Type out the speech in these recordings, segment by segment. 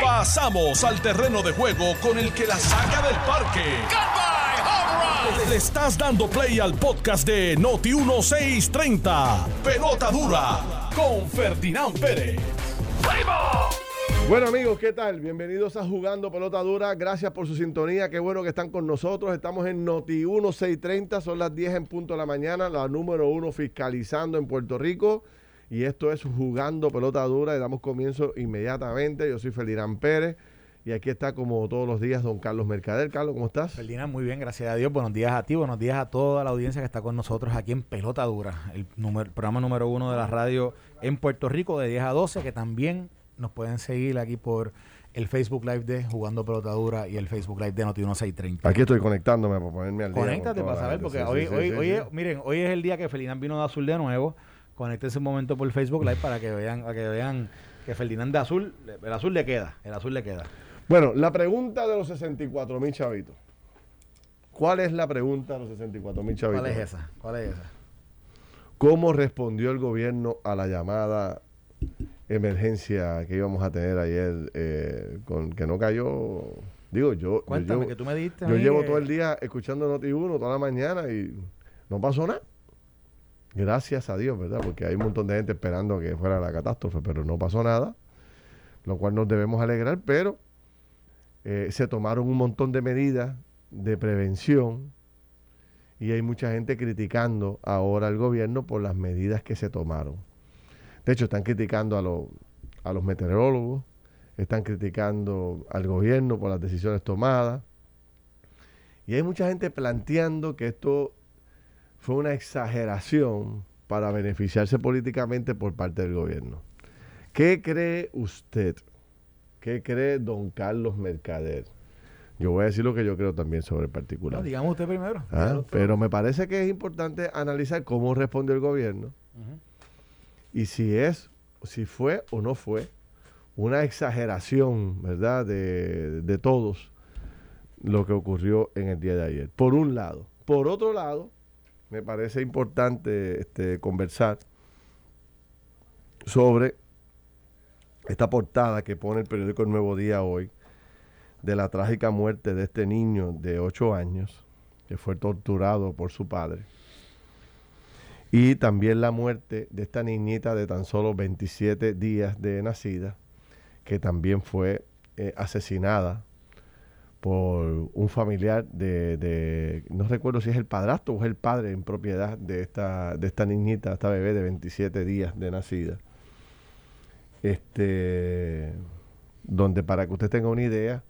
Pasamos al terreno de juego con el que la saca del parque. Le estás dando play al podcast de Noti 1630. Pelota dura con Ferdinand Pérez. Bueno amigos, ¿qué tal? Bienvenidos a Jugando Pelota Dura. Gracias por su sintonía. Qué bueno que están con nosotros. Estamos en Noti 1630. Son las 10 en punto de la mañana. La número uno fiscalizando en Puerto Rico. Y esto es Jugando Pelota Dura. Y damos comienzo inmediatamente. Yo soy Ferdinand Pérez. Y aquí está como todos los días don Carlos Mercader. Carlos, ¿cómo estás? Ferdinand, muy bien, gracias a Dios. Buenos días a ti, buenos días a toda la audiencia que está con nosotros aquí en Pelota Dura, el programa número uno de la radio en Puerto Rico de 10 a 12, que también nos pueden seguir aquí por el Facebook Live de Jugando Pelotadura y el Facebook Live de Noti1630. Aquí estoy conectándome para ponerme al día. Conéctate para saber, porque hoy, hoy, miren, hoy es el día que Ferdinand vino de azul de nuevo. Conéctense un momento por Facebook Live para que vean, para que vean que Ferdinand de azul, el azul le queda, el azul le queda. Bueno, la pregunta de los 64 mil chavitos. ¿Cuál es la pregunta de los 64 mil chavitos? ¿Cuál es esa? ¿Cuál es esa? ¿Cómo respondió el gobierno a la llamada emergencia que íbamos a tener ayer, eh, con que no cayó. Digo, yo. Cuéntame, que tú me diste. Yo llevo todo el día escuchando Noti1 toda la mañana y no pasó nada. Gracias a Dios, ¿verdad? Porque hay un montón de gente esperando que fuera la catástrofe, pero no pasó nada, lo cual nos debemos alegrar, pero eh, se tomaron un montón de medidas de prevención y hay mucha gente criticando ahora al gobierno por las medidas que se tomaron. De hecho, están criticando a, a los meteorólogos, están criticando al gobierno por las decisiones tomadas. Y hay mucha gente planteando que esto fue una exageración para beneficiarse políticamente por parte del gobierno. ¿Qué cree usted? ¿Qué cree don Carlos Mercader? Yo voy a decir lo que yo creo también sobre el particular. No, digamos usted primero. Ah, pero me parece que es importante analizar cómo respondió el gobierno y si es, si fue o no fue una exageración, ¿verdad?, de, todos lo que ocurrió en el día de ayer. Por un lado. Por otro lado, me parece importante este, conversar sobre esta portada que pone el periódico El Nuevo Día hoy de la trágica muerte de este niño de 8 años que fue torturado por su padre y también la muerte de esta niñita de tan solo 27 días de nacida, que también fue eh, asesinada por un familiar de, no recuerdo si es el padrastro o es el padre en propiedad de esta, de esta niñita, esta bebé de 27 días de nacida. Este, donde para que usted tenga una idea,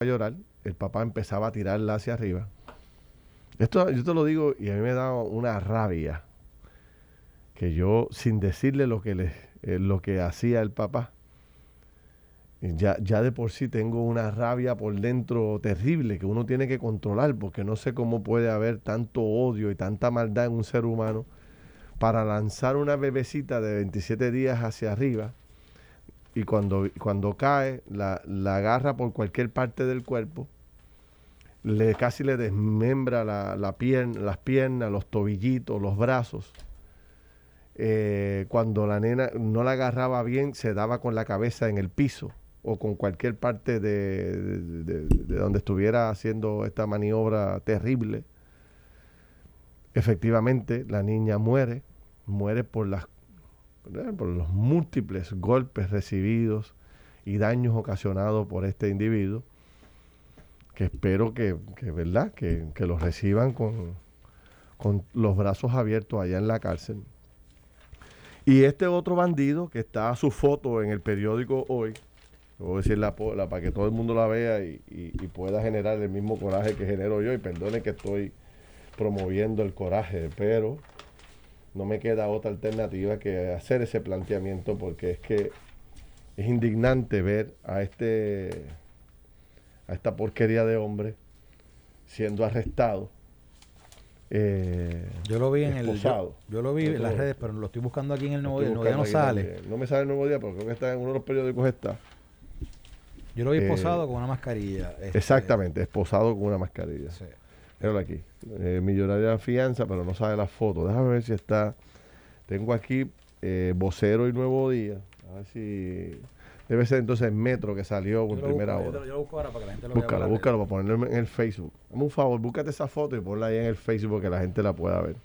a llorar, el papá empezaba a tirarla hacia arriba esto yo te lo digo y a mí me da una rabia que yo, sin decirle lo que, eh, lo que hacía el papá, ya, ya de por sí tengo una rabia por dentro terrible que uno tiene que controlar porque no sé cómo puede haber tanto odio y tanta maldad en un ser humano para lanzar una bebecita de 27 días hacia arriba y cuando, cuando cae la, la agarra por cualquier parte del cuerpo le casi le desmembra la, la pierna, las piernas, los tobillitos, los brazos. Eh, cuando la nena no la agarraba bien, se daba con la cabeza en el piso o con cualquier parte de, de, donde estuviera haciendo esta maniobra terrible. Efectivamente, la niña muere, muere por, las, por los múltiples golpes recibidos y daños ocasionados por este individuo que espero que, ¿verdad? Que, los reciban con, con los brazos abiertos allá en la cárcel. Y este otro bandido que está a su foto en el periódico hoy, voy a decirla para que todo el mundo la vea y, pueda generar el mismo coraje que genero yo. Y perdone que estoy promoviendo el coraje, pero no me queda otra alternativa que hacer ese planteamiento porque es que es indignante ver a este a esta porquería de hombre siendo arrestado. Eh, yo lo vi en el yo, lo vi en las redes, pero lo estoy buscando aquí en el Nuevo Día. El Nuevo Día no sale. No me sale el Nuevo Día, pero creo que está en uno de los periódicos está. Yo lo vi esposado eh, con una mascarilla. Este, exactamente, esposado con una mascarilla. Sí. aquí. Eh, millonaria de fianza, pero no sabe la foto. Déjame ver si está. Tengo aquí eh, vocero y Nuevo Día. A ver si Debe ser entonces metro que salió en primera hora. Yo, lo busco ahora para que la gente lo búscalo, vea. búscalo para ponerlo en el Facebook. Dame un favor, búscate esa foto y ponla ahí en el Facebook que la gente la pueda ver.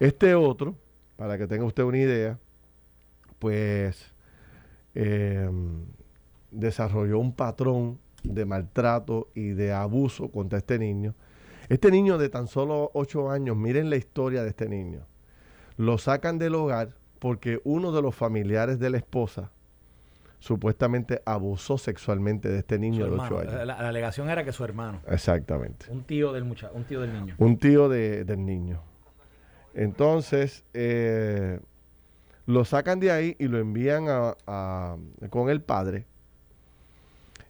Este otro, para que tenga usted una idea, pues eh, desarrolló un patrón de maltrato y de abuso contra este niño. Este niño de tan solo 8 años, miren la historia de este niño. Lo sacan del hogar porque uno de los familiares de la esposa supuestamente abusó sexualmente de este niño de hermano. 8 años. La, la alegación era que su hermano, Exactamente. un tío del muchacho, un tío del niño. Un tío de- del niño. Entonces, eh, lo sacan de ahí y lo envían a- a- con el padre.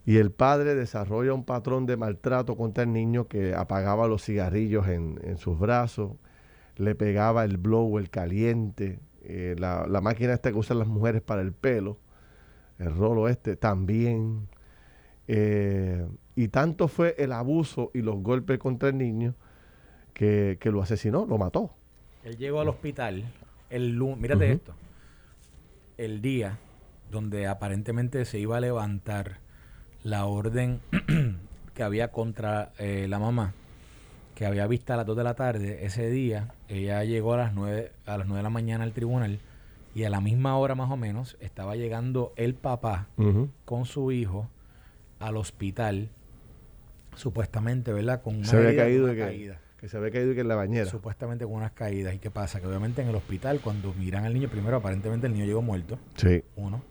Y el padre desarrolla un patrón de maltrato contra el niño que apagaba los cigarrillos en, en sus brazos, le pegaba el blower caliente, eh, la, la máquina esta que usan las mujeres para el pelo, el rolo este también. Eh, y tanto fue el abuso y los golpes contra el niño que, que lo asesinó, lo mató. Él llegó al hospital el lunes, mírate esto, el día donde aparentemente se iba a levantar la orden que había contra eh, la mamá, que había visto a las 2 de la tarde, ese día ella llegó a las 9, a las 9 de la mañana al tribunal y a la misma hora más o menos estaba llegando el papá con su hijo al hospital, supuestamente, ¿verdad? Con una Se había herida, caído una que, caída. que se había caído y que en la bañera. Supuestamente con unas caídas. ¿Y qué pasa? Que obviamente en el hospital, cuando miran al niño, primero, aparentemente el niño llegó muerto. Sí, Uno.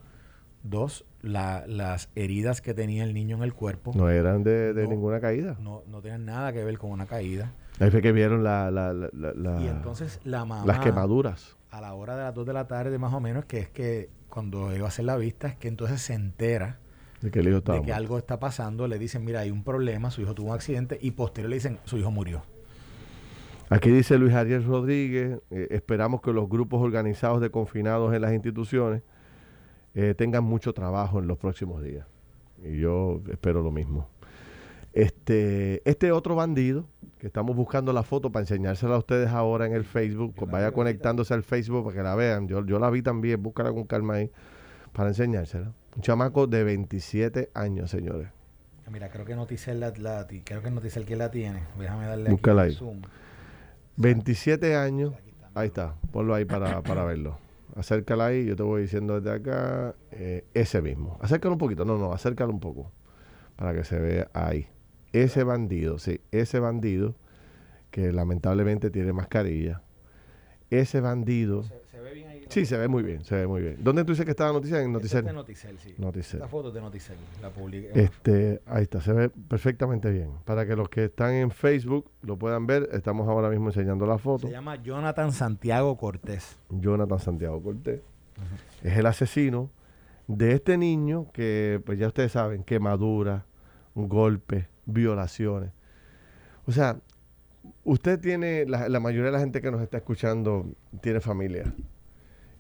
Dos, la- las heridas que tenía el niño en el cuerpo no, no eran de, de No. ninguna caída. no, tenían nada que ver con una caída. Ahí fue que vieron la, la- la- la- y entonces la mamá, las quemaduras. a la hora de las 2 de la tarde más o menos, que es que cuando iba a hacer la vista, es que entonces se entera De que el hijo estaba de que muerto. algo está pasando, le dicen, mira, hay un problema, su hijo tuvo un accidente, y posterior le dicen, su hijo murió. Aquí dice Luis Ariel Rodríguez, eh, esperamos que los grupos organizados de confinados en las instituciones eh, tengan mucho trabajo en los próximos días. Y yo espero lo mismo. Este, este otro bandido, que estamos buscando la foto para enseñársela a ustedes ahora en el Facebook, vaya conectándose al Facebook para que la vean. Yo, yo la vi también, búscala con calma ahí para enseñársela. Un chamaco de 27 años, señores. Mira, creo que Noticel la, la- creo que Noticel que la tiene. Déjame darle Búscala aquí ahí. zoom. 27 años. Ahí está, ponlo ahí para, para verlo. Acércala ahí, yo te voy diciendo desde acá, eh, ese mismo. Acércalo un poquito, no, no, acércalo un poco, para que se vea ahí. Ese bandido, sí, ese bandido, que lamentablemente tiene mascarilla. Ese bandido, sí, se ve muy bien, se ve muy bien. ¿Dónde tú dices que estaba la noticia? En Esta es de Noticel. Noticel, sí. Noticel. Esta foto es de Noticel. La publiqué. Este, ahí está, se ve perfectamente bien. Para que los que están en Facebook lo puedan ver, estamos ahora mismo enseñando la foto. Se llama Jonathan Santiago Cortés. Jonathan Santiago Cortés. Es el asesino de este niño que, pues ya ustedes saben, quemaduras, golpes, violaciones. O sea, usted tiene, la, la mayoría de la gente que nos está escuchando tiene familia.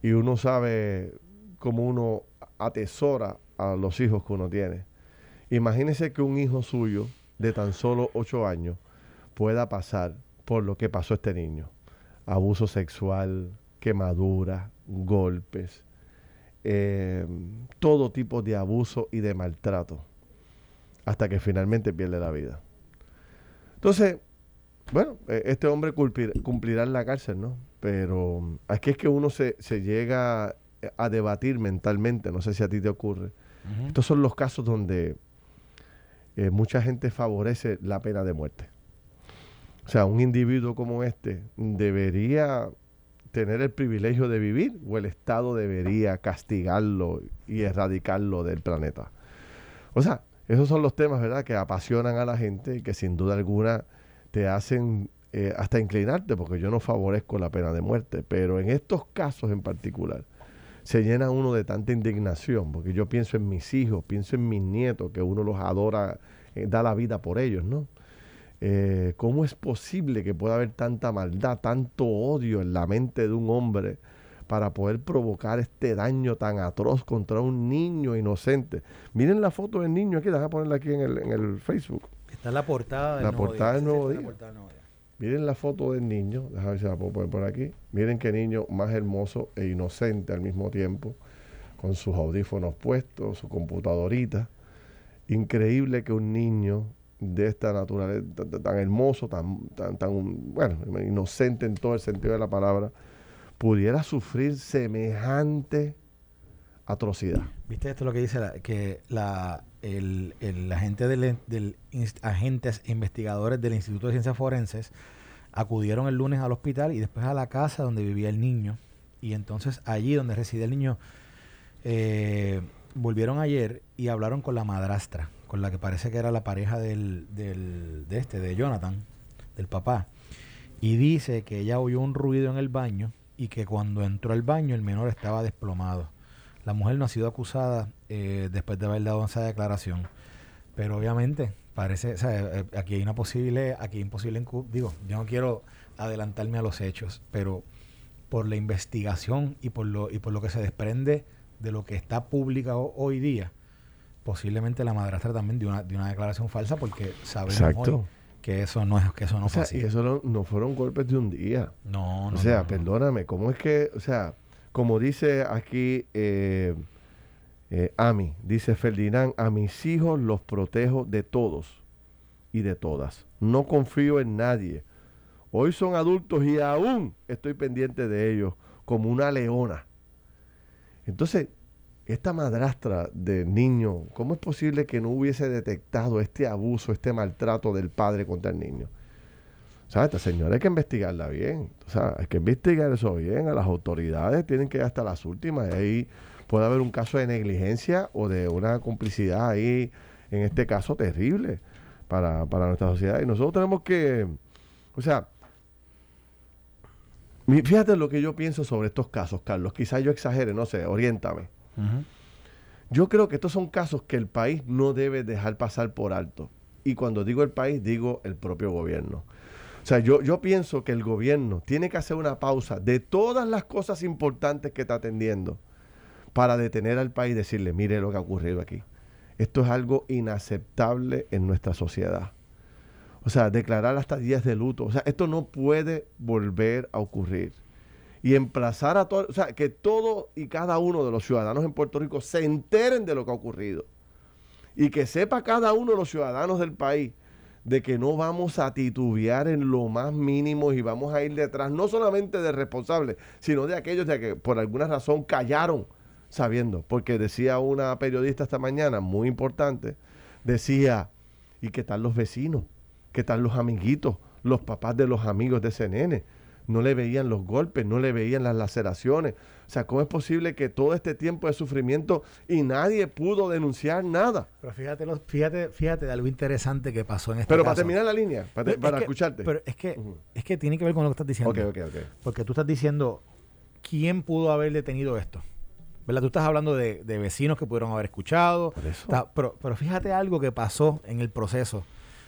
Y uno sabe cómo uno atesora a los hijos que uno tiene. Imagínese que un hijo suyo de tan solo 8 años pueda pasar por lo que pasó este niño. Abuso sexual, quemaduras, golpes, eh, todo tipo de abuso y de maltrato, hasta que finalmente pierde la vida. Entonces, bueno, eh, este hombre cumplirá en la cárcel, ¿no? Pero mm, aquí es que uno se, se llega a debatir mentalmente, no sé si a ti te ocurre. Estos son los casos donde eh, mucha gente favorece la pena de muerte. O sea, un individuo como este debería tener el privilegio de vivir o el Estado debería castigarlo y erradicarlo del planeta. O sea, esos son los temas, ¿verdad?, que apasionan a la gente y que sin duda alguna te hacen eh, hasta inclinarte, porque yo no favorezco la pena de muerte, pero en estos casos en particular se llena uno de tanta indignación, porque yo pienso en mis hijos, pienso en mis nietos, que uno los adora, eh, da la vida por ellos, ¿no? Eh, ¿Cómo es posible que pueda haber tanta maldad, tanto odio en la mente de un hombre para poder provocar este daño tan atroz contra un niño inocente? Miren la foto del niño aquí, déjame ponerla aquí en el, en el Facebook. Está en la portada del La Nuevo portada Día. Nuevo la del Nuevo Día. Miren la foto del niño, déjame ver si la puedo poner por aquí. Miren qué niño más hermoso e inocente al mismo tiempo. con sus audífonos puestos, su computadorita. Increíble que un niño de esta naturaleza, tan, hermoso, tan, tan, tan, bueno, inocente en todo el sentido de la palabra, pudiera sufrir semejante atrocidad. ¿Viste esto lo que dice? que la, el, el agente del, del agentes investigadores del Instituto de Ciencias Forenses acudieron el lunes al hospital y después a la casa donde vivía el niño. Y entonces allí donde reside el niño, eh, volvieron ayer y hablaron con la madrastra, con la que parece que era la pareja del, del, de este, de Jonathan, del papá. Y dice que ella oyó un ruido en el baño y que cuando entró al baño el menor estaba desplomado. La mujer no ha sido acusada eh, después de haber dado esa declaración. Pero obviamente parece, o sea, eh, aquí hay una posible, aquí hay imposible, digo, yo no quiero adelantarme a los hechos, pero por la investigación y por lo, y por lo que se desprende de lo que está publicado hoy día, posiblemente la madrastra también de una, de una declaración falsa porque sabemos hoy que eso no es que eso no fue así. Y eso no, fueron golpes de un día. No, no. O sea, perdóname, ¿cómo es que, o sea, como dice aquí eh, eh, Ami, dice Ferdinand, a mis hijos los protejo de todos y de todas. No confío en nadie. Hoy son adultos y aún estoy pendiente de ellos como una leona. Entonces, esta madrastra del niño, ¿cómo es posible que no hubiese detectado este abuso, este maltrato del padre contra el niño? O sea, esta señora hay que investigarla bien. O sea, hay que investigar eso bien. A las autoridades tienen que ir hasta las últimas. Y ahí puede haber un caso de negligencia o de una complicidad ahí, en este caso, terrible para, para nuestra sociedad. Y nosotros tenemos que, o sea, Fíjate lo que yo pienso sobre estos casos, Carlos. Quizás yo exagere, no sé, oriéntame. Yo creo que estos son casos que el país no debe dejar pasar por alto. Y cuando digo el país, digo el propio gobierno. O sea, yo, yo pienso que el gobierno tiene que hacer una pausa de todas las cosas importantes que está atendiendo para detener al país y decirle, mire lo que ha ocurrido aquí. Esto es algo inaceptable en nuestra sociedad. O sea, declarar hasta días de luto. O sea, esto no puede volver a ocurrir. Y emplazar a todos, o sea, que todo y cada uno de los ciudadanos en Puerto Rico se enteren de lo que ha ocurrido. Y que sepa cada uno de los ciudadanos del país de que no vamos a titubear en lo más mínimo y vamos a ir detrás no solamente de responsables, sino de aquellos de que por alguna razón callaron sabiendo. Porque decía una periodista esta mañana, muy importante, decía, ¿y qué tal los vecinos? ¿Qué tal los amiguitos, los papás de los amigos de ese nene? No le veían los golpes, no le veían las laceraciones. O sea, ¿cómo es posible que todo este tiempo de sufrimiento y nadie pudo denunciar nada? Pero fíjate, fíjate, fíjate de algo interesante que pasó en este Pero para terminar la línea, para, escucharte. Pero es que, es que tiene que ver con lo que estás diciendo. Ok, ok, ok. Porque tú estás diciendo, ¿quién pudo haber detenido esto? ¿verdad? Tú estás hablando de, vecinos que pudieron haber escuchado. pero, pero, fíjate algo que pasó en el proceso.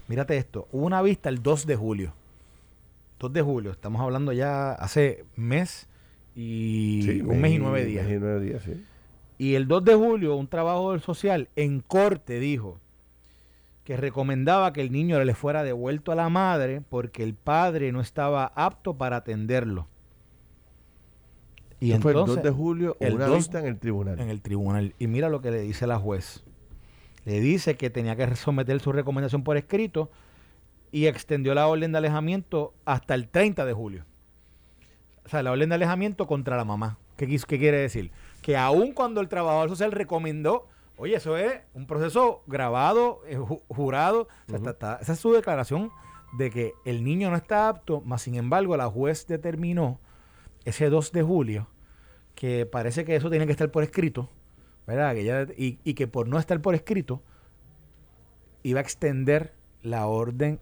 Mírate esto, hubo una vista el 2 de julio. 2 de julio, estamos hablando ya hace mes y un mes y nueve días. y nueve días, sí. Y el 2 de julio, un trabajo social en corte dijo que recomendaba que el niño le fuera devuelto a la madre porque el padre no estaba apto para atenderlo. Y entonces, fue el 2 de julio el una vista en el tribunal. En el tribunal. Y mira lo que le dice la juez le dice que tenía que someter su recomendación por escrito y extendió la orden de alejamiento hasta el 30 de julio. O sea, la orden de alejamiento contra la mamá. ¿Qué, qué quiere decir? Que aun cuando el trabajador social recomendó, oye, eso es un proceso grabado, eh, jurado, esa es su declaración de que el niño no está apto, más sin embargo la juez determinó ese 2 de julio que parece que eso tiene que estar por escrito y, que por no estar por escrito, iba a extender la orden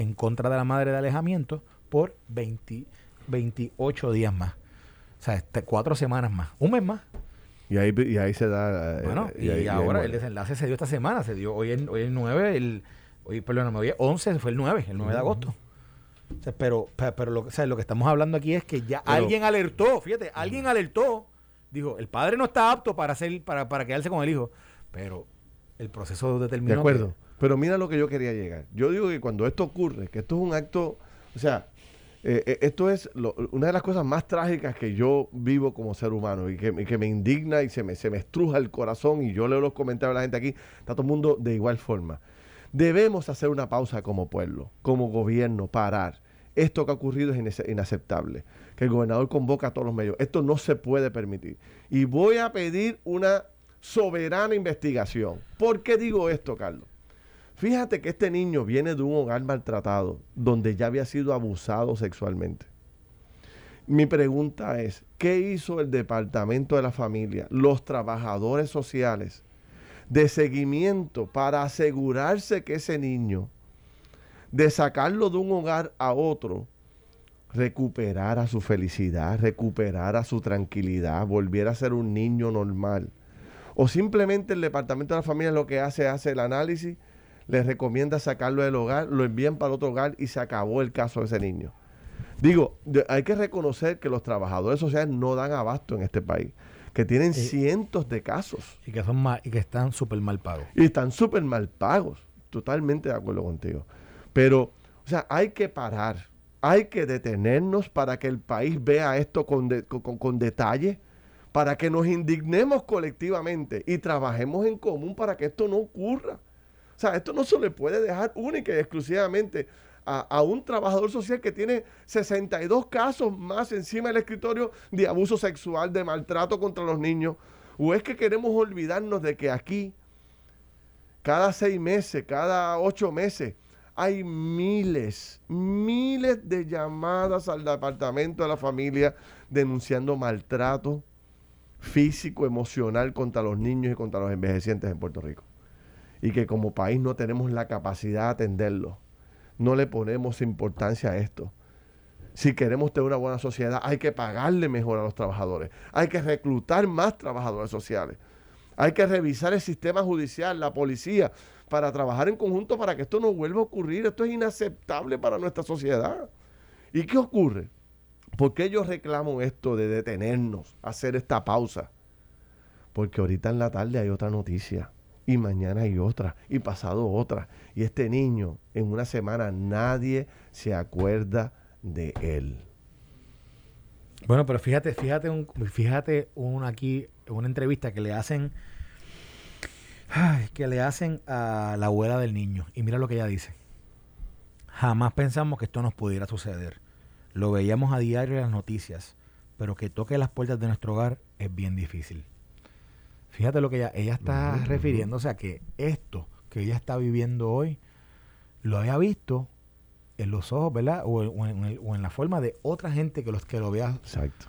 en contra de la madre de alejamiento por 28 días más. O sea, este, cuatro semanas más, un mes más. Y ahí, y ahí se da. Eh, bueno, y, ahora el desenlace se dio esta semana, se dio hoy el, hoy el 9, el, hoy, perdón, hoy 11, fue el 9, el 9 de agosto. pero pero lo, lo que estamos hablando aquí es que ya alguien alertó, fíjate, alguien alertó dijo, el padre no está apto para hacer, para, para quedarse con el hijo, pero el proceso determinó. De acuerdo. Pero mira lo que yo quería llegar. Yo digo que cuando esto ocurre, que esto es un acto, o sea, eh, eh, esto es una de las cosas más trágicas que yo vivo como ser humano y que, me indigna y se me, se me estruja el corazón y yo leo los comentarios de la gente aquí, está todo el mundo de igual forma. Debemos hacer una pausa como pueblo, como gobierno, parar. Esto que ha ocurrido es inaceptable. Que el gobernador convoca a todos los medios. Esto no se puede permitir. Y voy a pedir una soberana investigación. ¿Por qué digo esto, Carlos? Fíjate que este niño viene de un hogar maltratado, donde ya había sido abusado sexualmente. Mi pregunta es, ¿qué hizo el Departamento de la Familia, los trabajadores sociales, de seguimiento para asegurarse que ese niño, de sacarlo de un hogar a otro, recuperara su felicidad, recuperara su tranquilidad, volviera a ser un niño normal? O simplemente el Departamento de la Familia lo que hace, hace el análisis les recomienda sacarlo del hogar, lo envían para otro hogar y se acabó el caso de ese niño. Digo, hay que reconocer que los trabajadores sociales no dan abasto en este país, que tienen cientos de casos. Y que, son mal, y que están súper mal pagos. Y están súper mal pagos, totalmente de acuerdo contigo. Pero, o sea, hay que parar, hay que detenernos para que el país vea esto con, con, con detalle, para que nos indignemos colectivamente y trabajemos en común para que esto no ocurra. O sea, esto no se le puede dejar única y exclusivamente a, un trabajador social que tiene 62 casos más encima del escritorio de abuso sexual, de maltrato contra los niños. ¿O es que queremos olvidarnos de que aquí, cada seis meses, cada ocho meses, hay miles, miles de llamadas al departamento de la familia denunciando maltrato físico, emocional contra los niños y contra los envejecientes en Puerto Rico? Y que como país no tenemos la capacidad de atenderlo. No le ponemos importancia a esto. Si queremos tener una buena sociedad, hay que pagarle mejor a los trabajadores. Hay que reclutar más trabajadores sociales. Hay que revisar el sistema judicial, la policía, para trabajar en conjunto para que esto no vuelva a ocurrir. Esto es inaceptable para nuestra sociedad. ¿Y qué ocurre? ¿Por qué yo reclamo esto de detenernos, hacer esta pausa? Porque ahorita en la tarde hay otra noticia y mañana hay otra, y pasado otra. Y este niño, en una semana, nadie se acuerda de él. Bueno, pero fíjate, fíjate, un, fíjate un aquí, una entrevista que le hacen, que le hacen a la abuela del niño. Y mira lo que ella dice. Jamás pensamos que esto nos pudiera suceder. Lo veíamos a diario en las noticias, pero que toque las puertas de nuestro hogar es bien difícil. Fíjate lo que ella, ella está refiriéndose a que esto que ella está viviendo hoy lo haya visto en los ojos, ¿verdad? O, en, la forma de otra gente que, los, que lo vea. Exacto.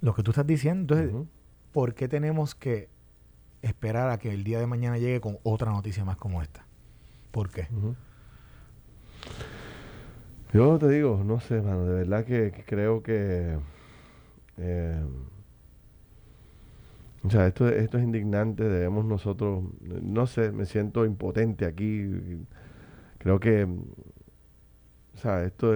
Lo que tú estás diciendo. Entonces, ¿por qué tenemos que esperar a que el día de mañana llegue con otra noticia más como esta? ¿Por qué? Yo te digo, no sé, mano, de verdad que, creo que... Eh, o sea, esto, esto es indignante, debemos nosotros, no sé, me siento impotente aquí. Creo que, o sea, esto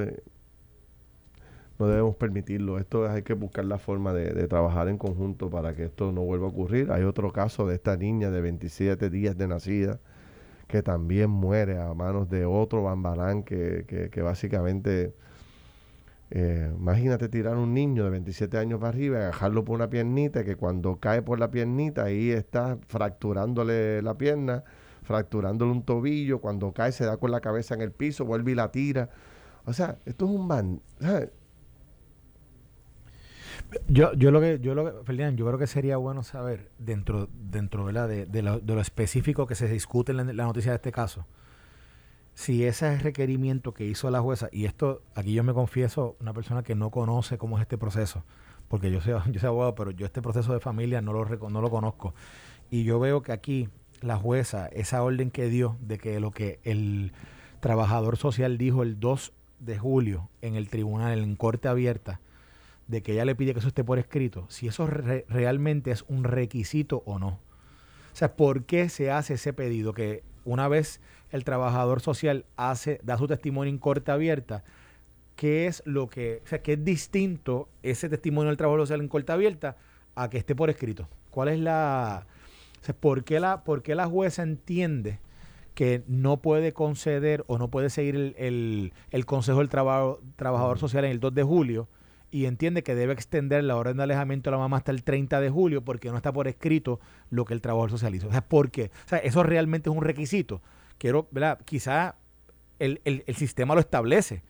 no debemos permitirlo. Esto hay que buscar la forma de, trabajar en conjunto para que esto no vuelva a ocurrir. Hay otro caso de esta niña de 27 días de nacida que también muere a manos de otro bambalán que, que, que básicamente eh, imagínate tirar un niño de 27 años para arriba, agarrarlo por una piernita, que cuando cae por la piernita, ahí está fracturándole la pierna, fracturándole un tobillo, cuando cae se da con la cabeza en el piso, vuelve y la tira. O sea, esto es un ban. Yo, yo lo que, yo lo que, yo creo que sería bueno saber, dentro, dentro De, de, lo, de lo específico que se discute en la noticia de este caso, si ese requerimiento que hizo la jueza, y esto, aquí yo me confieso, una persona que no conoce cómo es este proceso, porque yo soy, yo soy abogado, pero yo este proceso de familia no lo, no lo conozco. Y yo veo que aquí la jueza, esa orden que dio de que lo que el trabajador social dijo el 2 de julio en el tribunal, en corte abierta, de que ella le pide que eso esté por escrito, si eso realmente es un requisito o no. O sea, ¿por qué se hace ese pedido? Que una vez el trabajador social hace, da su testimonio en corte abierta, ¿qué es lo que, o sea, qué es distinto ese testimonio del trabajador social en corte abierta a que esté por escrito? ¿Cuál es la, o sea, ¿por qué la, por qué la jueza entiende que no puede conceder o no puede seguir el, el, Consejo del Trabajo, Trabajador Social en el 2 de julio y entiende que debe extender la orden de alejamiento de la mamá hasta el 30 de julio porque no está por escrito lo que el trabajador social hizo. O sea, ¿por qué? O sea, eso realmente es un requisito. Quiero, ¿verdad? Quizá el, sistema lo establece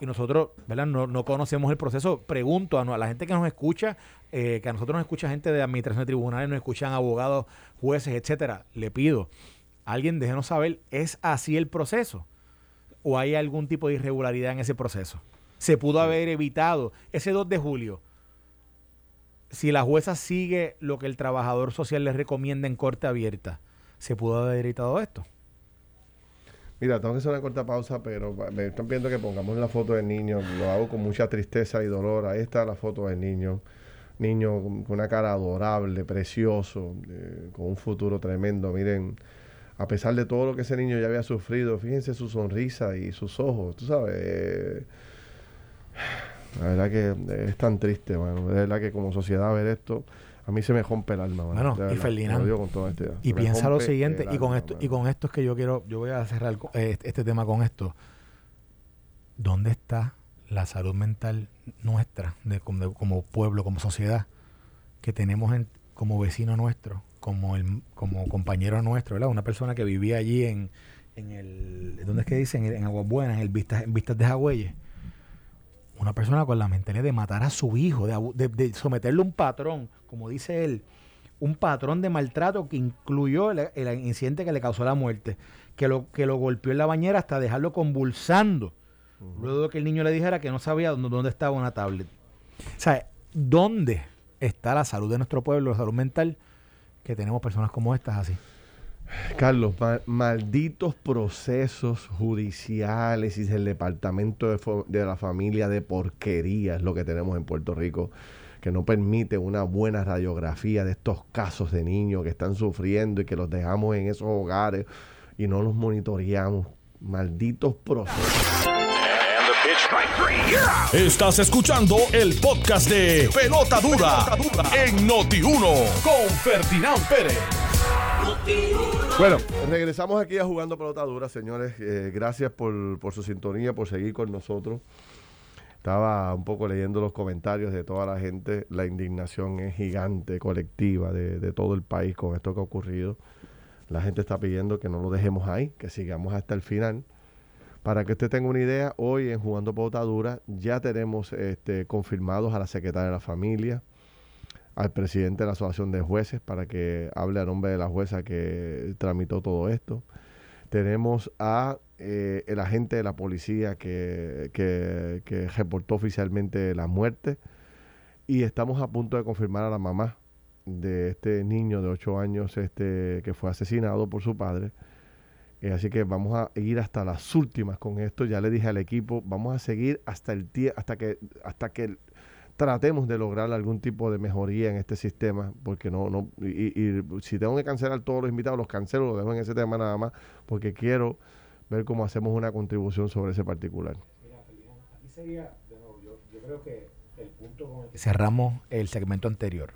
y nosotros, ¿verdad? No, conocemos el proceso. Pregunto a, a la gente que nos escucha, eh, que a nosotros nos escucha gente de administración de tribunales, nos escuchan abogados, jueces, etcétera. Le pido, alguien déjenos saber, ¿es así el proceso? ¿O hay algún tipo de irregularidad en ese proceso? se pudo haber evitado ese 2 de julio. Si la jueza sigue lo que el trabajador social le recomienda en corte abierta, ¿se pudo haber evitado esto? Mira, tengo que hacer una corta pausa, pero me están pidiendo que pongamos la foto del niño. Lo hago con mucha tristeza y dolor. Ahí está la foto del niño. Niño con una cara adorable, precioso, eh, con un futuro tremendo. Miren, a pesar de todo lo que ese niño ya había sufrido, fíjense su sonrisa y sus ojos. Tú sabes, eh, la verdad que es tan triste, mano. De verdad que como sociedad ver esto, a mí se me rompe el alma, Bueno, y Ferdinand, y piensa lo siguiente, y con esto, y con esto es que yo quiero, yo voy a cerrar eh, este tema con esto. ¿Dónde está la salud mental nuestra, de, como, pueblo, como sociedad, que tenemos como vecino nuestro, como el, como compañero nuestro, ¿verdad? Una persona que vivía allí en, en el, ¿dónde es que dicen? En, Aguas Buenas, en, el Vistas, en Vistas de Jagüeyes una persona con la mentalidad de matar a su hijo, de, someterle un patrón, como dice él, un patrón de maltrato que incluyó el, incidente que le causó la muerte, que lo, que lo golpeó en la bañera hasta dejarlo convulsando. Luego de que el niño le dijera que no sabía dónde, dónde estaba una tablet. O sea, ¿dónde está la salud de nuestro pueblo, la salud mental, que tenemos personas como estas así? Carlos, malditos procesos judiciales y del departamento de, la familia de porquería es lo que tenemos en Puerto Rico, que no permite una buena radiografía de estos casos de niños que están sufriendo y que los dejamos en esos hogares y no los monitoreamos. Malditos procesos. Estás escuchando el podcast de Pelota Dura, en Noti1 con Ferdinand Pérez. Bueno, regresamos aquí a Jugando Pelota Dura, señores. Eh, gracias por, su sintonía, por seguir con nosotros. Estaba un poco leyendo los comentarios de toda la gente. La indignación es gigante, colectiva, de, todo el país con esto que ha ocurrido. La gente está pidiendo que no lo dejemos ahí, que sigamos hasta el final. Para que usted tenga una idea, hoy en Jugando Pelota Dura ya tenemos este, confirmados a la secretaria de la familia, al presidente de la Asociación de Jueces para que hable a nombre de la jueza que tramitó todo esto. Tenemos a eh, el agente de la policía que, que, reportó oficialmente la muerte y estamos a punto de confirmar a la mamá de este niño de 8 años este, que fue asesinado por su padre. Eh, así que vamos a ir hasta las últimas con esto. Ya le dije al equipo, vamos a seguir hasta el hasta que hasta que tratemos de lograr algún tipo de mejoría en este sistema, porque no, no, y, si tengo que cancelar todos los invitados, los cancelo, los dejo en ese tema nada más, porque quiero ver cómo hacemos una contribución sobre ese particular. Mira, aquí sería, de nuevo, yo, creo que el punto con el que cerramos el segmento anterior.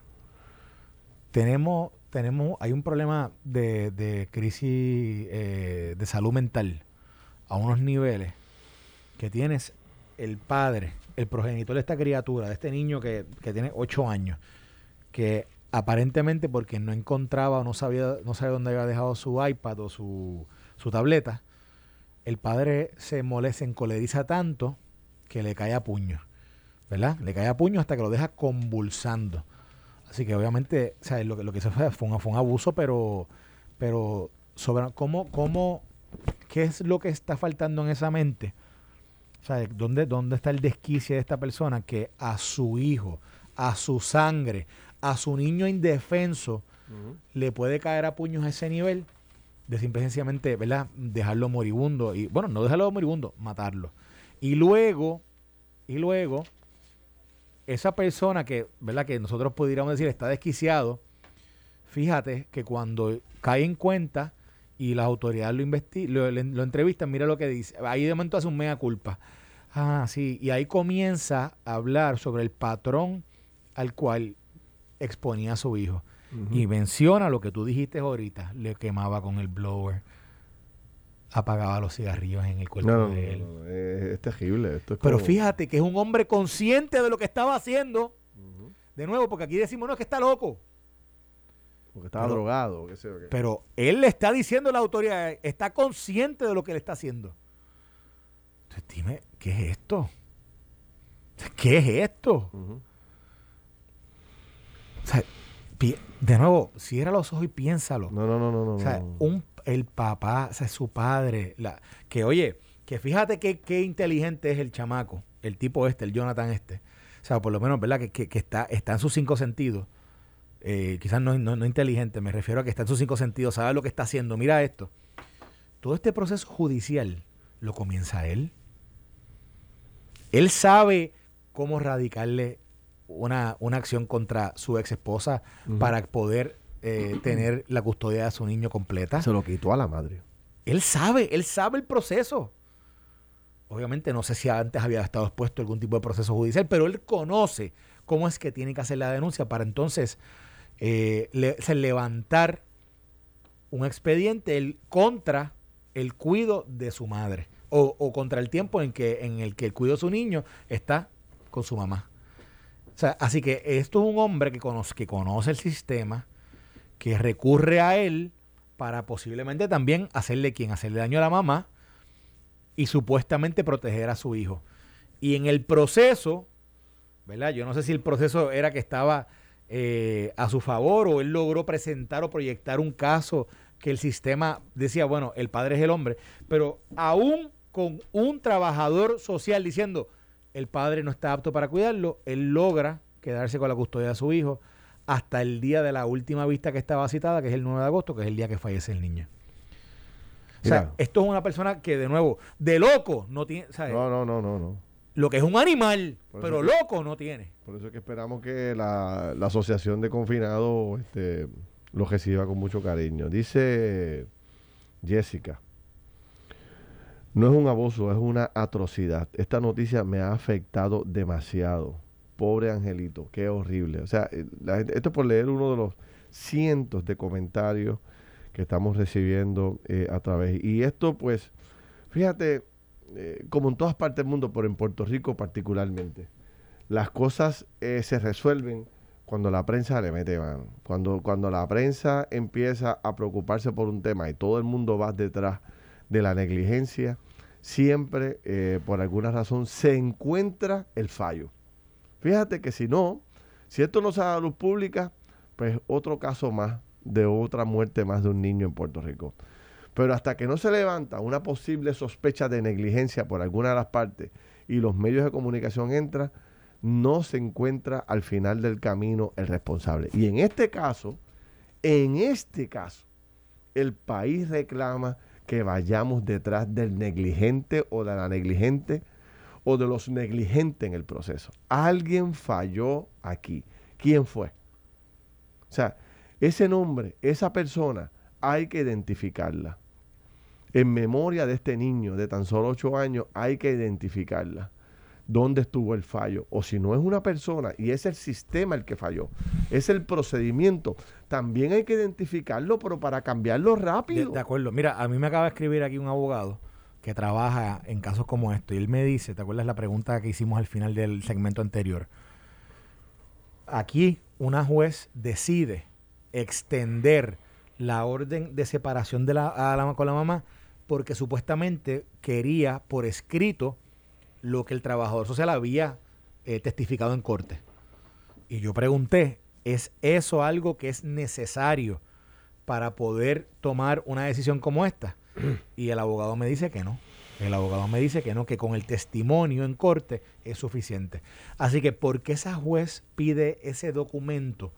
Tenemos, tenemos, hay un problema de, de crisis eh, de salud mental a unos niveles que tienes el padre el progenitor de esta criatura, de este niño que, tiene 8 años, que aparentemente porque no encontraba o no sabía, no sabía dónde había dejado su iPad o su, su tableta, el padre se molesta, encoleriza tanto que le cae a puño, ¿verdad? Le cae a puño hasta que lo deja convulsando. Así que obviamente, o sea, lo, que, lo que hizo fue, fue, un, fue un abuso, pero, pero sobre cómo, cómo, qué es lo que está faltando en esa mente o sea, ¿dónde, ¿dónde está el desquicio de esta persona que a su hijo, a su sangre, a su niño indefenso, le puede caer a puños a ese nivel de simplemente, ¿verdad? Dejarlo moribundo. Y bueno, no dejarlo moribundo, matarlo. Y luego, y luego, esa persona que, ¿verdad? Que nosotros pudiéramos decir está desquiciado, fíjate que cuando cae en cuenta y las autoridades lo, lo, entrevistan, mira lo que dice. Ahí de momento hace un mega culpa. Ah, sí, y ahí comienza a hablar sobre el patrón al cual exponía a su hijo. Y menciona lo que tú dijiste ahorita, le quemaba con el blower. apagaba los cigarrillos en el cuerpo de él. es, terrible. Pero fíjate que es un hombre consciente de lo que estaba haciendo. De nuevo, porque aquí decimos, no, es que está loco. Porque estaba drogado. Pero él le está diciendo a la autoridad, está consciente de lo que le está haciendo. Entonces dime, ¿qué es esto? ¿Qué es esto? O sea, de nuevo, cierra los ojos y piénsalo. No, no, no, no. O sea, Un, el papá, o sea, su padre, la, que oye, que fíjate qué, qué inteligente es el chamaco, el tipo este, el Jonathan este. O sea, por lo menos, ¿verdad? Que, que, está, está en sus cinco sentidos. Eh, quizás no, no, no, inteligente, me refiero a que está en sus cinco sentidos, sabe lo que está haciendo. Mira esto. Todo este proceso judicial lo comienza él. Él sabe cómo radicarle una, una acción contra su ex esposa para poder eh, tener la custodia de su niño completa. Se lo quitó a la madre. Él sabe, él sabe el proceso. Obviamente no sé si antes había estado expuesto a algún tipo de proceso judicial, pero él conoce cómo es que tiene que hacer la denuncia para entonces eh, levantar un expediente contra el cuido de su madre o, contra el tiempo en, que, en el que el cuido de su niño está con su mamá. O sea, así que esto es un hombre que conoce, que conoce el sistema, que recurre a él para posiblemente también hacerle quien hacerle daño a la mamá y supuestamente proteger a su hijo. Y en el proceso, ¿verdad? Yo no sé si el proceso era que estaba eh, a su favor o él logró presentar o proyectar un caso que el sistema decía, bueno, el padre es el hombre, pero aún con un trabajador social diciendo, el padre no está apto para cuidarlo, él logra quedarse con la custodia de su hijo hasta el día de la última vista que estaba citada, que es el 9 de agosto, que es el día que fallece el niño. O sea, esto es una persona que, de nuevo, de loco no tiene. No, no, no, no, no. Lo que es un animal, pero loco no tiene. Por eso es que esperamos que la, la Asociación de Confinados este, lo reciba con mucho cariño. Dice Jessica. No es un abuso, es una atrocidad. Esta noticia me ha afectado demasiado. Pobre Angelito, qué horrible. O sea, eh, esto es por leer uno de los cientos de comentarios que estamos recibiendo eh, a través. Y esto, pues, fíjate, eh, como en todas partes del mundo, pero en Puerto Rico particularmente, las cosas se resuelven cuando la prensa le mete mano. Cuando, cuando la prensa empieza a preocuparse por un tema y todo el mundo va detrás de la negligencia, siempre, eh, por alguna razón, se encuentra el fallo. Fíjate que si no, si esto no da a luz pública, pues otro caso más de otra muerte más de un niño en Puerto Rico. Pero hasta que no se levanta una posible sospecha de negligencia por alguna de las partes y los medios de comunicación entran, no se encuentra al final del camino el responsable. Y en este caso, en este caso, el país reclama que vayamos detrás del negligente o de la negligente o de los negligentes en el proceso. Alguien falló aquí. ¿Quién fue? O sea, ese nombre, esa persona, hay que identificarla. En memoria de este niño de tan solo ocho años, hay que identificarla dónde estuvo el fallo. O si no es una persona y es el sistema el que falló, es el procedimiento, también hay que identificarlo, pero para cambiarlo rápido. De, acuerdo. Mira, a mí me acaba de escribir aquí un abogado que trabaja en casos como esto y él me dice, ¿te acuerdas la pregunta que hicimos al final del segmento anterior? Aquí una juez decide extender la orden de separación de la, a la, con la mamá porque supuestamente quería por escrito lo que el trabajador social había eh, testificado en corte. Y yo pregunté, ¿es eso algo que es necesario para poder tomar una decisión como esta? Y el abogado me dice que no. El abogado me dice que no, que con el testimonio en corte es suficiente. Así que, ¿por qué esa juez pide ese documento?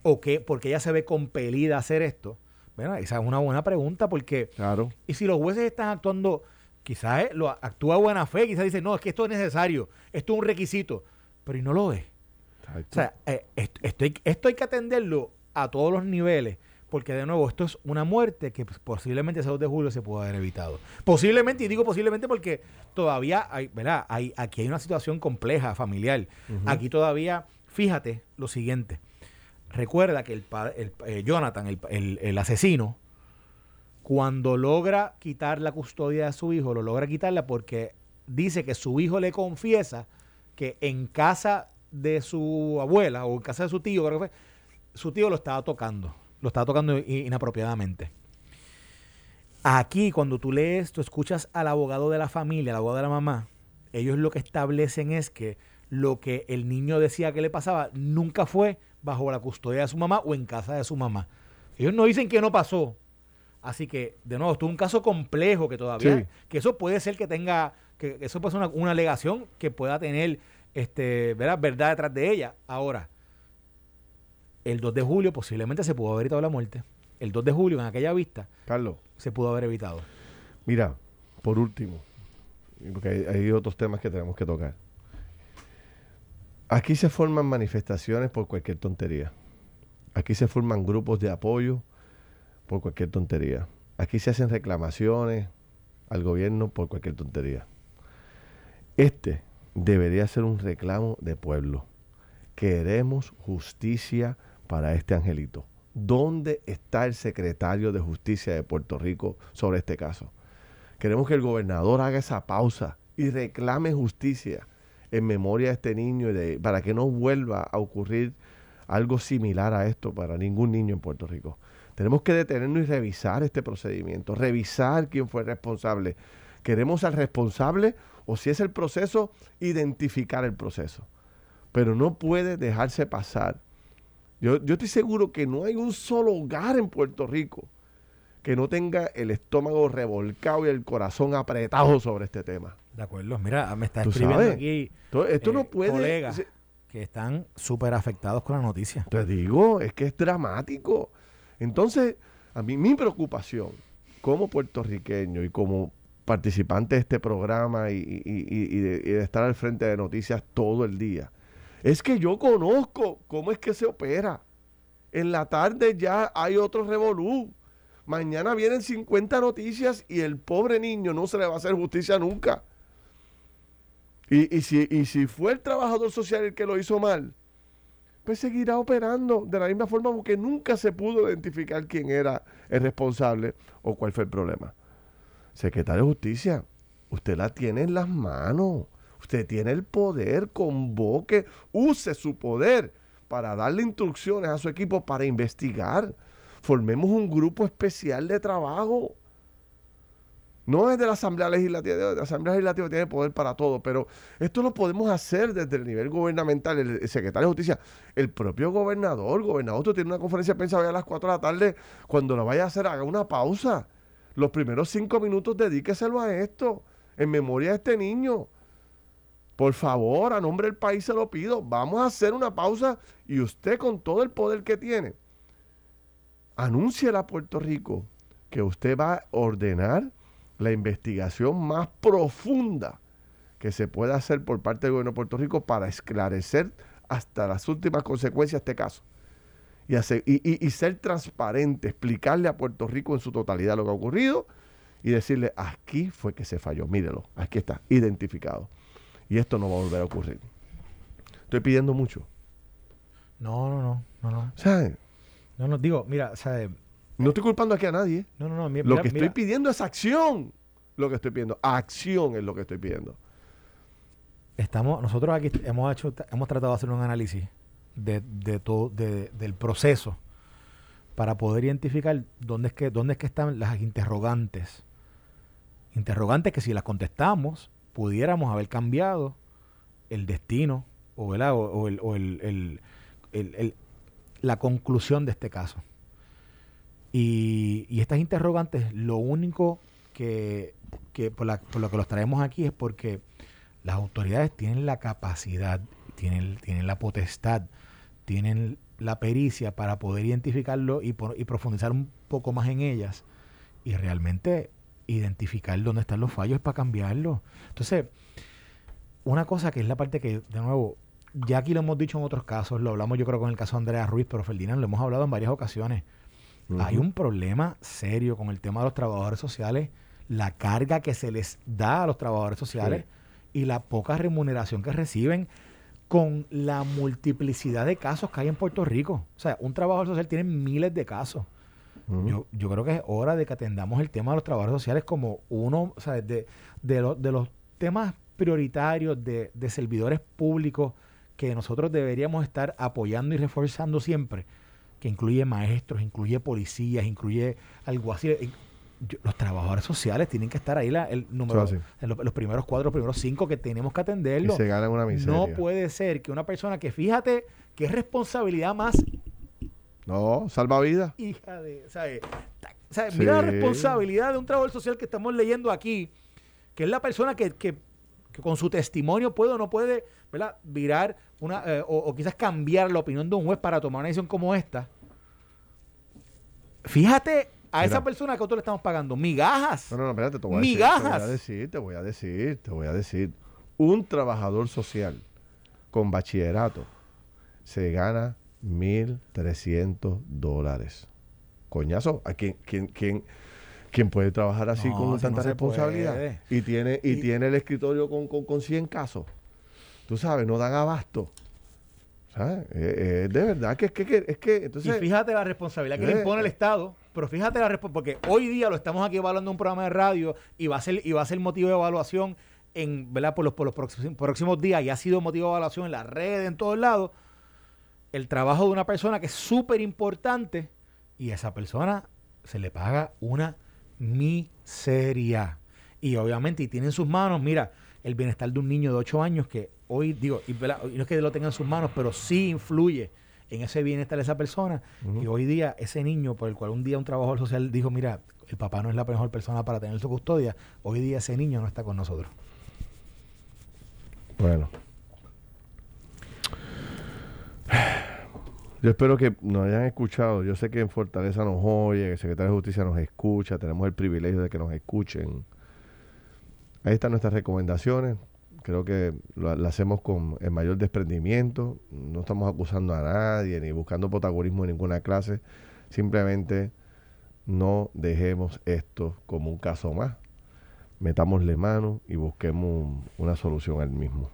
¿O qué? Porque ella se ve compelida a hacer esto. Bueno, esa es una buena pregunta porque... Claro. Y si los jueces están actuando Quizás eh, lo actúa buena fe, quizás dice, no, es que esto es necesario, esto es un requisito, pero y no lo es. O sea, eh, esto, hay, que atenderlo a todos los niveles, porque de nuevo, esto es una muerte que posiblemente el 2 de julio se pudo haber evitado. Posiblemente, y digo posiblemente porque todavía hay, ¿verdad? Hay, aquí hay una situación compleja, familiar. Aquí todavía, fíjate lo siguiente. Recuerda que el, el, eh, Jonathan, el, el asesino, Cuando logra quitar la custodia de su hijo, lo logra quitarla porque dice que su hijo le confiesa que en casa de su abuela o en casa de su tío, creo que fue, su tío lo estaba tocando, lo estaba tocando inapropiadamente. Aquí, cuando tú lees, tú escuchas al abogado de la familia, al abogado de la mamá, ellos lo que establecen es que lo que el niño decía que le pasaba nunca fue bajo la custodia de su mamá o en casa de su mamá. Ellos no dicen que no pasó. Así que, de nuevo, esto es un caso complejo que todavía, que eso puede ser que tenga, que eso puede ser una, una alegación que pueda tener este, ¿verdad? verdad detrás de ella. Ahora, el 2 de julio posiblemente se pudo haber evitado la muerte. El 2 de julio, en aquella vista, Carlos, se pudo haber evitado. Mira, por último, porque hay, otros temas que tenemos que tocar. Aquí se forman manifestaciones por cualquier tontería. Aquí se forman grupos de apoyo por cualquier tontería. Aquí se hacen reclamaciones al gobierno por cualquier tontería. Este debería ser un reclamo de pueblo. Queremos justicia para este angelito. ¿Dónde está el secretario de Justicia de Puerto Rico sobre este caso? Queremos que el gobernador haga esa pausa y reclame justicia en memoria de este niño y de, para que no vuelva a ocurrir algo similar a esto para ningún niño en Puerto Rico. Tenemos que detenernos y revisar este procedimiento, revisar quién fue responsable. ¿Queremos al responsable o si es el proceso, identificar el proceso? Pero no puede dejarse pasar yo, estoy seguro que no hay un solo hogar en Puerto Rico que no tenga el estómago revolcado y el corazón apretado sobre este tema. De acuerdo, mira, me está escribiendo aquí esto no eh, puede, colegas que están súper afectados con la noticia. Te digo, es que es dramático. Entonces, a mí mi preocupación como puertorriqueño y como participante de este programa y, de, estar al frente de noticias todo el día, es que yo conozco cómo es que se opera. En la tarde ya hay otro revolú. Mañana vienen 50 noticias y el pobre niño no se le va a hacer justicia nunca. Y, si, y si fue el trabajador social el que lo hizo mal, pues seguirá operando de la misma forma porque nunca se pudo identificar quién era el responsable o cuál fue el problema. Secretario de Justicia, usted la tiene en las manos. Usted tiene el poder, convoque, use su poder para darle instrucciones a su equipo para investigar. Formemos un grupo especial de trabajo. No es de la Asamblea Legislativa, la Asamblea Legislativa tiene poder para todo, pero esto lo podemos hacer desde el nivel gubernamental, el, secretario de Justicia, el propio gobernador, gobernador, tú tienes una conferencia de prensa hoy a las 4 de la tarde, cuando lo vaya a hacer, haga una pausa. Los primeros cinco minutos dedíqueselo a esto, en memoria de este niño. Por favor, a nombre del país se lo pido. Vamos a hacer una pausa y usted con todo el poder que tiene, anúnciela a Puerto Rico que usted va a ordenar la investigación más profunda que se pueda hacer por parte del gobierno de Puerto Rico para esclarecer hasta las últimas consecuencias este caso. Y, hacer, y, y, ser transparente, explicarle a Puerto Rico en su totalidad lo que ha ocurrido y decirle, aquí fue que se falló, mírelo, aquí está, identificado. Y esto no va a volver a ocurrir. Estoy pidiendo mucho. No, no, no, no, no. ¿Sabes? No, no, digo, mira, ¿sabes? No estoy culpando aquí a nadie. No, no, no. Mira, lo que estoy pidiendo es acción. Lo que estoy pidiendo. Acción es lo que estoy pidiendo. Estamos, nosotros aquí hemos hecho, hemos tratado de hacer un análisis de, todo, del proceso para poder identificar dónde es que, dónde es que están las interrogantes. Interrogantes que si las contestamos, pudiéramos haber cambiado el destino o, o, el, la conclusión de este caso. Y, estas interrogantes, lo único que, por, lo que los traemos aquí es porque las autoridades tienen la capacidad, tienen, tienen la potestad, tienen la pericia para poder identificarlo y, y profundizar un poco más en ellas y realmente identificar dónde están los fallos para cambiarlo. Entonces, una cosa que es la parte que, de nuevo, ya aquí lo hemos dicho en otros casos, lo hablamos yo creo con el caso de Andrea Ruiz, pero Ferdinand lo hemos hablado en varias ocasiones. Hay un problema serio con el tema de los trabajadores sociales, la carga que se les da a los trabajadores sociales y la poca remuneración que reciben con la multiplicidad de casos que hay en Puerto Rico. O sea, un trabajador social tiene miles de casos. Yo, yo creo que es hora de que atendamos el tema de los trabajadores sociales como uno, o sea, de, de, de los temas prioritarios de, de servidores públicos que nosotros deberíamos estar apoyando y reforzando siempre, que incluye maestros, incluye policías, incluye alguaciles. Los trabajadores sociales tienen que estar ahí la, el número, en los, primeros cuatro, los primeros cinco que tenemos que atenderlo. Y se ganan una miseria. No puede ser que una persona que, fíjate, que es responsabilidad más no, salva vida. Hija de, ¿sabes? Mira la responsabilidad de un trabajador social que estamos leyendo aquí, que es la persona que, que, con su testimonio puede o no puede ¿verdad? virar una, eh, o, quizás cambiar la opinión de un juez para tomar una decisión como esta. Fíjate a esa persona que nosotros le estamos pagando migajas. No, no, espérate, te voy a migajas. decir, te voy a decir, te voy a decir. Un trabajador social con bachillerato se gana 1.300 dólares. Coñazo, ¿a quién, quién, quién, quién puede trabajar así con tanta responsabilidad? Y tiene, y, tiene el escritorio con, con, con 100 casos. Tú sabes, no dan abasto. ¿Sabes? Eh, eh, de verdad que es que, es que entonces, y fíjate la responsabilidad que le impone el Estado, pero fíjate la responsabilidad, porque hoy día lo estamos aquí evaluando en un programa de radio y va a ser, y va a ser motivo de evaluación en, ¿verdad? Por los, por los próximos, próximos días y ha sido motivo de evaluación en las redes, en todos lados el trabajo de una persona que es súper importante y a esa persona se le paga una miseria. Y obviamente, y tiene en sus manos, mira, el bienestar de un niño de 8 años que hoy, digo, y, no es que lo tenga en sus manos, pero sí influye en ese bienestar de esa persona. Y hoy día, ese niño por el cual un día un trabajador social dijo, mira, el papá no es la mejor persona para tener su custodia, hoy día ese niño no está con nosotros. Bueno, yo espero que nos hayan escuchado. Yo sé que en Fortaleza nos oye, que el secretario de Justicia nos escucha, tenemos el privilegio de que nos escuchen. Ahí están nuestras recomendaciones. Creo que lo, hacemos con el mayor desprendimiento. No estamos acusando a nadie ni buscando protagonismo en ninguna clase. Simplemente no dejemos esto como un caso más. Metámosle mano y busquemos una solución al mismo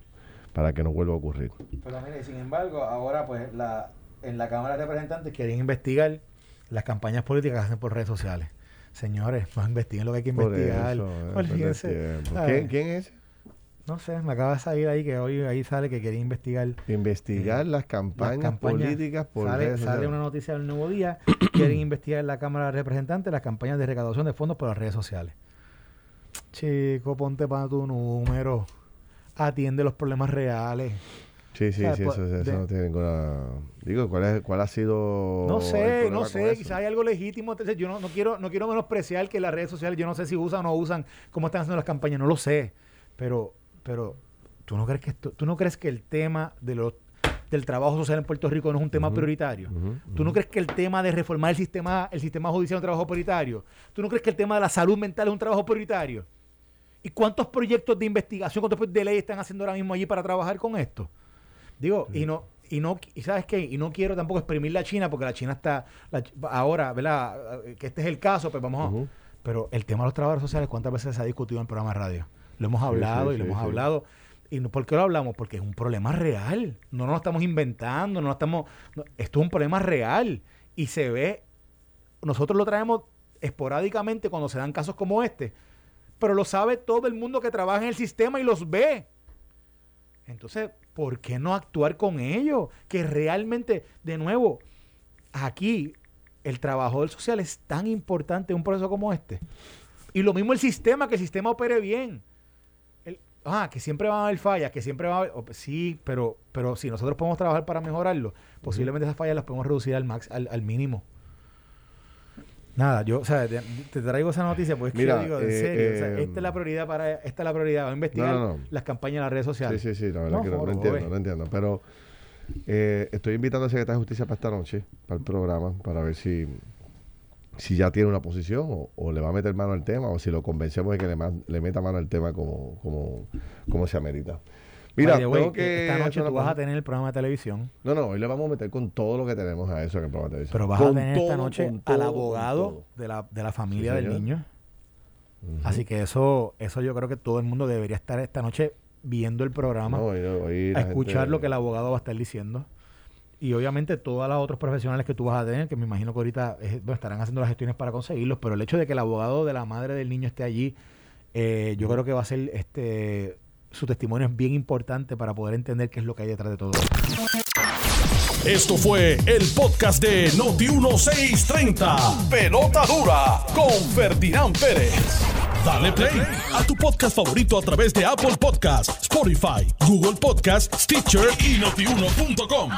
para que no vuelva a ocurrir. Pero mire, sin embargo, ahora pues la, en la Cámara de Representantes quieren investigar las campañas políticas que hacen por redes sociales. Señores, no investiguen lo que hay que investigar. Eh, ¿Quién, es? No sé, me acaba de salir ahí que hoy ahí sale que quería investigar. Investigar eh, las, campañas políticas por sale, redes sociales. Sale una noticia del Nuevo Día. quieren investigar en la Cámara de Representantes las campañas de recaudación de fondos por las redes sociales. Chico, ponte para tu número atiende los problemas reales. Sí, sí, sí, eso, no tiene ninguna... Digo, ¿cuál, es, cuál ha sido... No sé, no sé, quizás hay algo legítimo. Entonces, yo no, no, quiero, no quiero menospreciar que las redes sociales, yo no sé si usan o no usan, cómo están haciendo las campañas, no lo sé. Pero, pero ¿tú, no crees que ¿tú no crees que el tema de los del trabajo social en Puerto Rico no es un tema prioritario? ¿Tú no crees que el tema de reformar el sistema, el sistema judicial es un trabajo prioritario? ¿Tú no crees que el tema de la salud mental es un trabajo prioritario? ¿Y cuántos proyectos de investigación, cuántos proyectos de ley están haciendo ahora mismo allí para trabajar con esto? Digo, y no, y no, y sabes qué, y no quiero tampoco exprimir la China, porque la China está, ahora, ¿verdad? Que este es el caso, pues vamos a, Pero el tema de los trabajadores sociales, ¿cuántas veces se ha discutido en el programa de radio? Lo hemos hablado y lo hemos hablado. ¿Y por qué lo hablamos? Porque es un problema real. No nos lo estamos inventando, no estamos. esto es un problema real. Y se ve. Nosotros lo traemos esporádicamente cuando se dan casos como este pero lo sabe todo el mundo que trabaja en el sistema y los ve. Entonces, ¿por qué no actuar con ellos? Que realmente, de nuevo, aquí el trabajo del social es tan importante en un proceso como este. Y lo mismo el sistema, que el sistema opere bien. ah, que siempre van a haber fallas, que siempre va a haber... Sí, pero, pero si nosotros podemos trabajar para mejorarlo, posiblemente esas fallas las podemos reducir al, max, al mínimo. Nada, yo, o sea, te, traigo esa noticia porque es que yo digo, en eh, serio, o sea, eh, esta es la prioridad para, esta es la prioridad, investigar las campañas en las redes sociales. Sí, sí, sí, la verdad que no, no entiendo, no entiendo, pero eh, estoy invitando al secretario de Justicia para esta noche, para el programa, para ver si, si ya tiene una posición o, le va a meter mano al tema o si lo convencemos de que le, le meta mano al tema como, como, como se amerita. Mira, que esta noche tú vas a tener el programa de televisión. No, no, hoy le vamos a meter con todo lo que tenemos a eso en el programa de televisión. Pero vas a tener esta noche al abogado de la, de la familia del niño. Así que eso, eso yo creo que todo el mundo debería estar esta noche viendo el programa, a escuchar lo que el abogado va a estar diciendo. y obviamente todos los otros profesionales que tú vas a tener, que me imagino que ahorita estarán haciendo las gestiones para conseguirlos, pero el hecho de que el abogado de la madre del niño esté allí, eh, yo creo que va a ser este su testimonio es bien importante para poder entender qué es lo que hay detrás de todo Esto fue el podcast de Noti 1630. Pelota dura con Ferdinand Pérez. Dale play a tu podcast favorito a través de Apple Podcasts, Spotify, Google Podcasts, Stitcher y notiuno.com.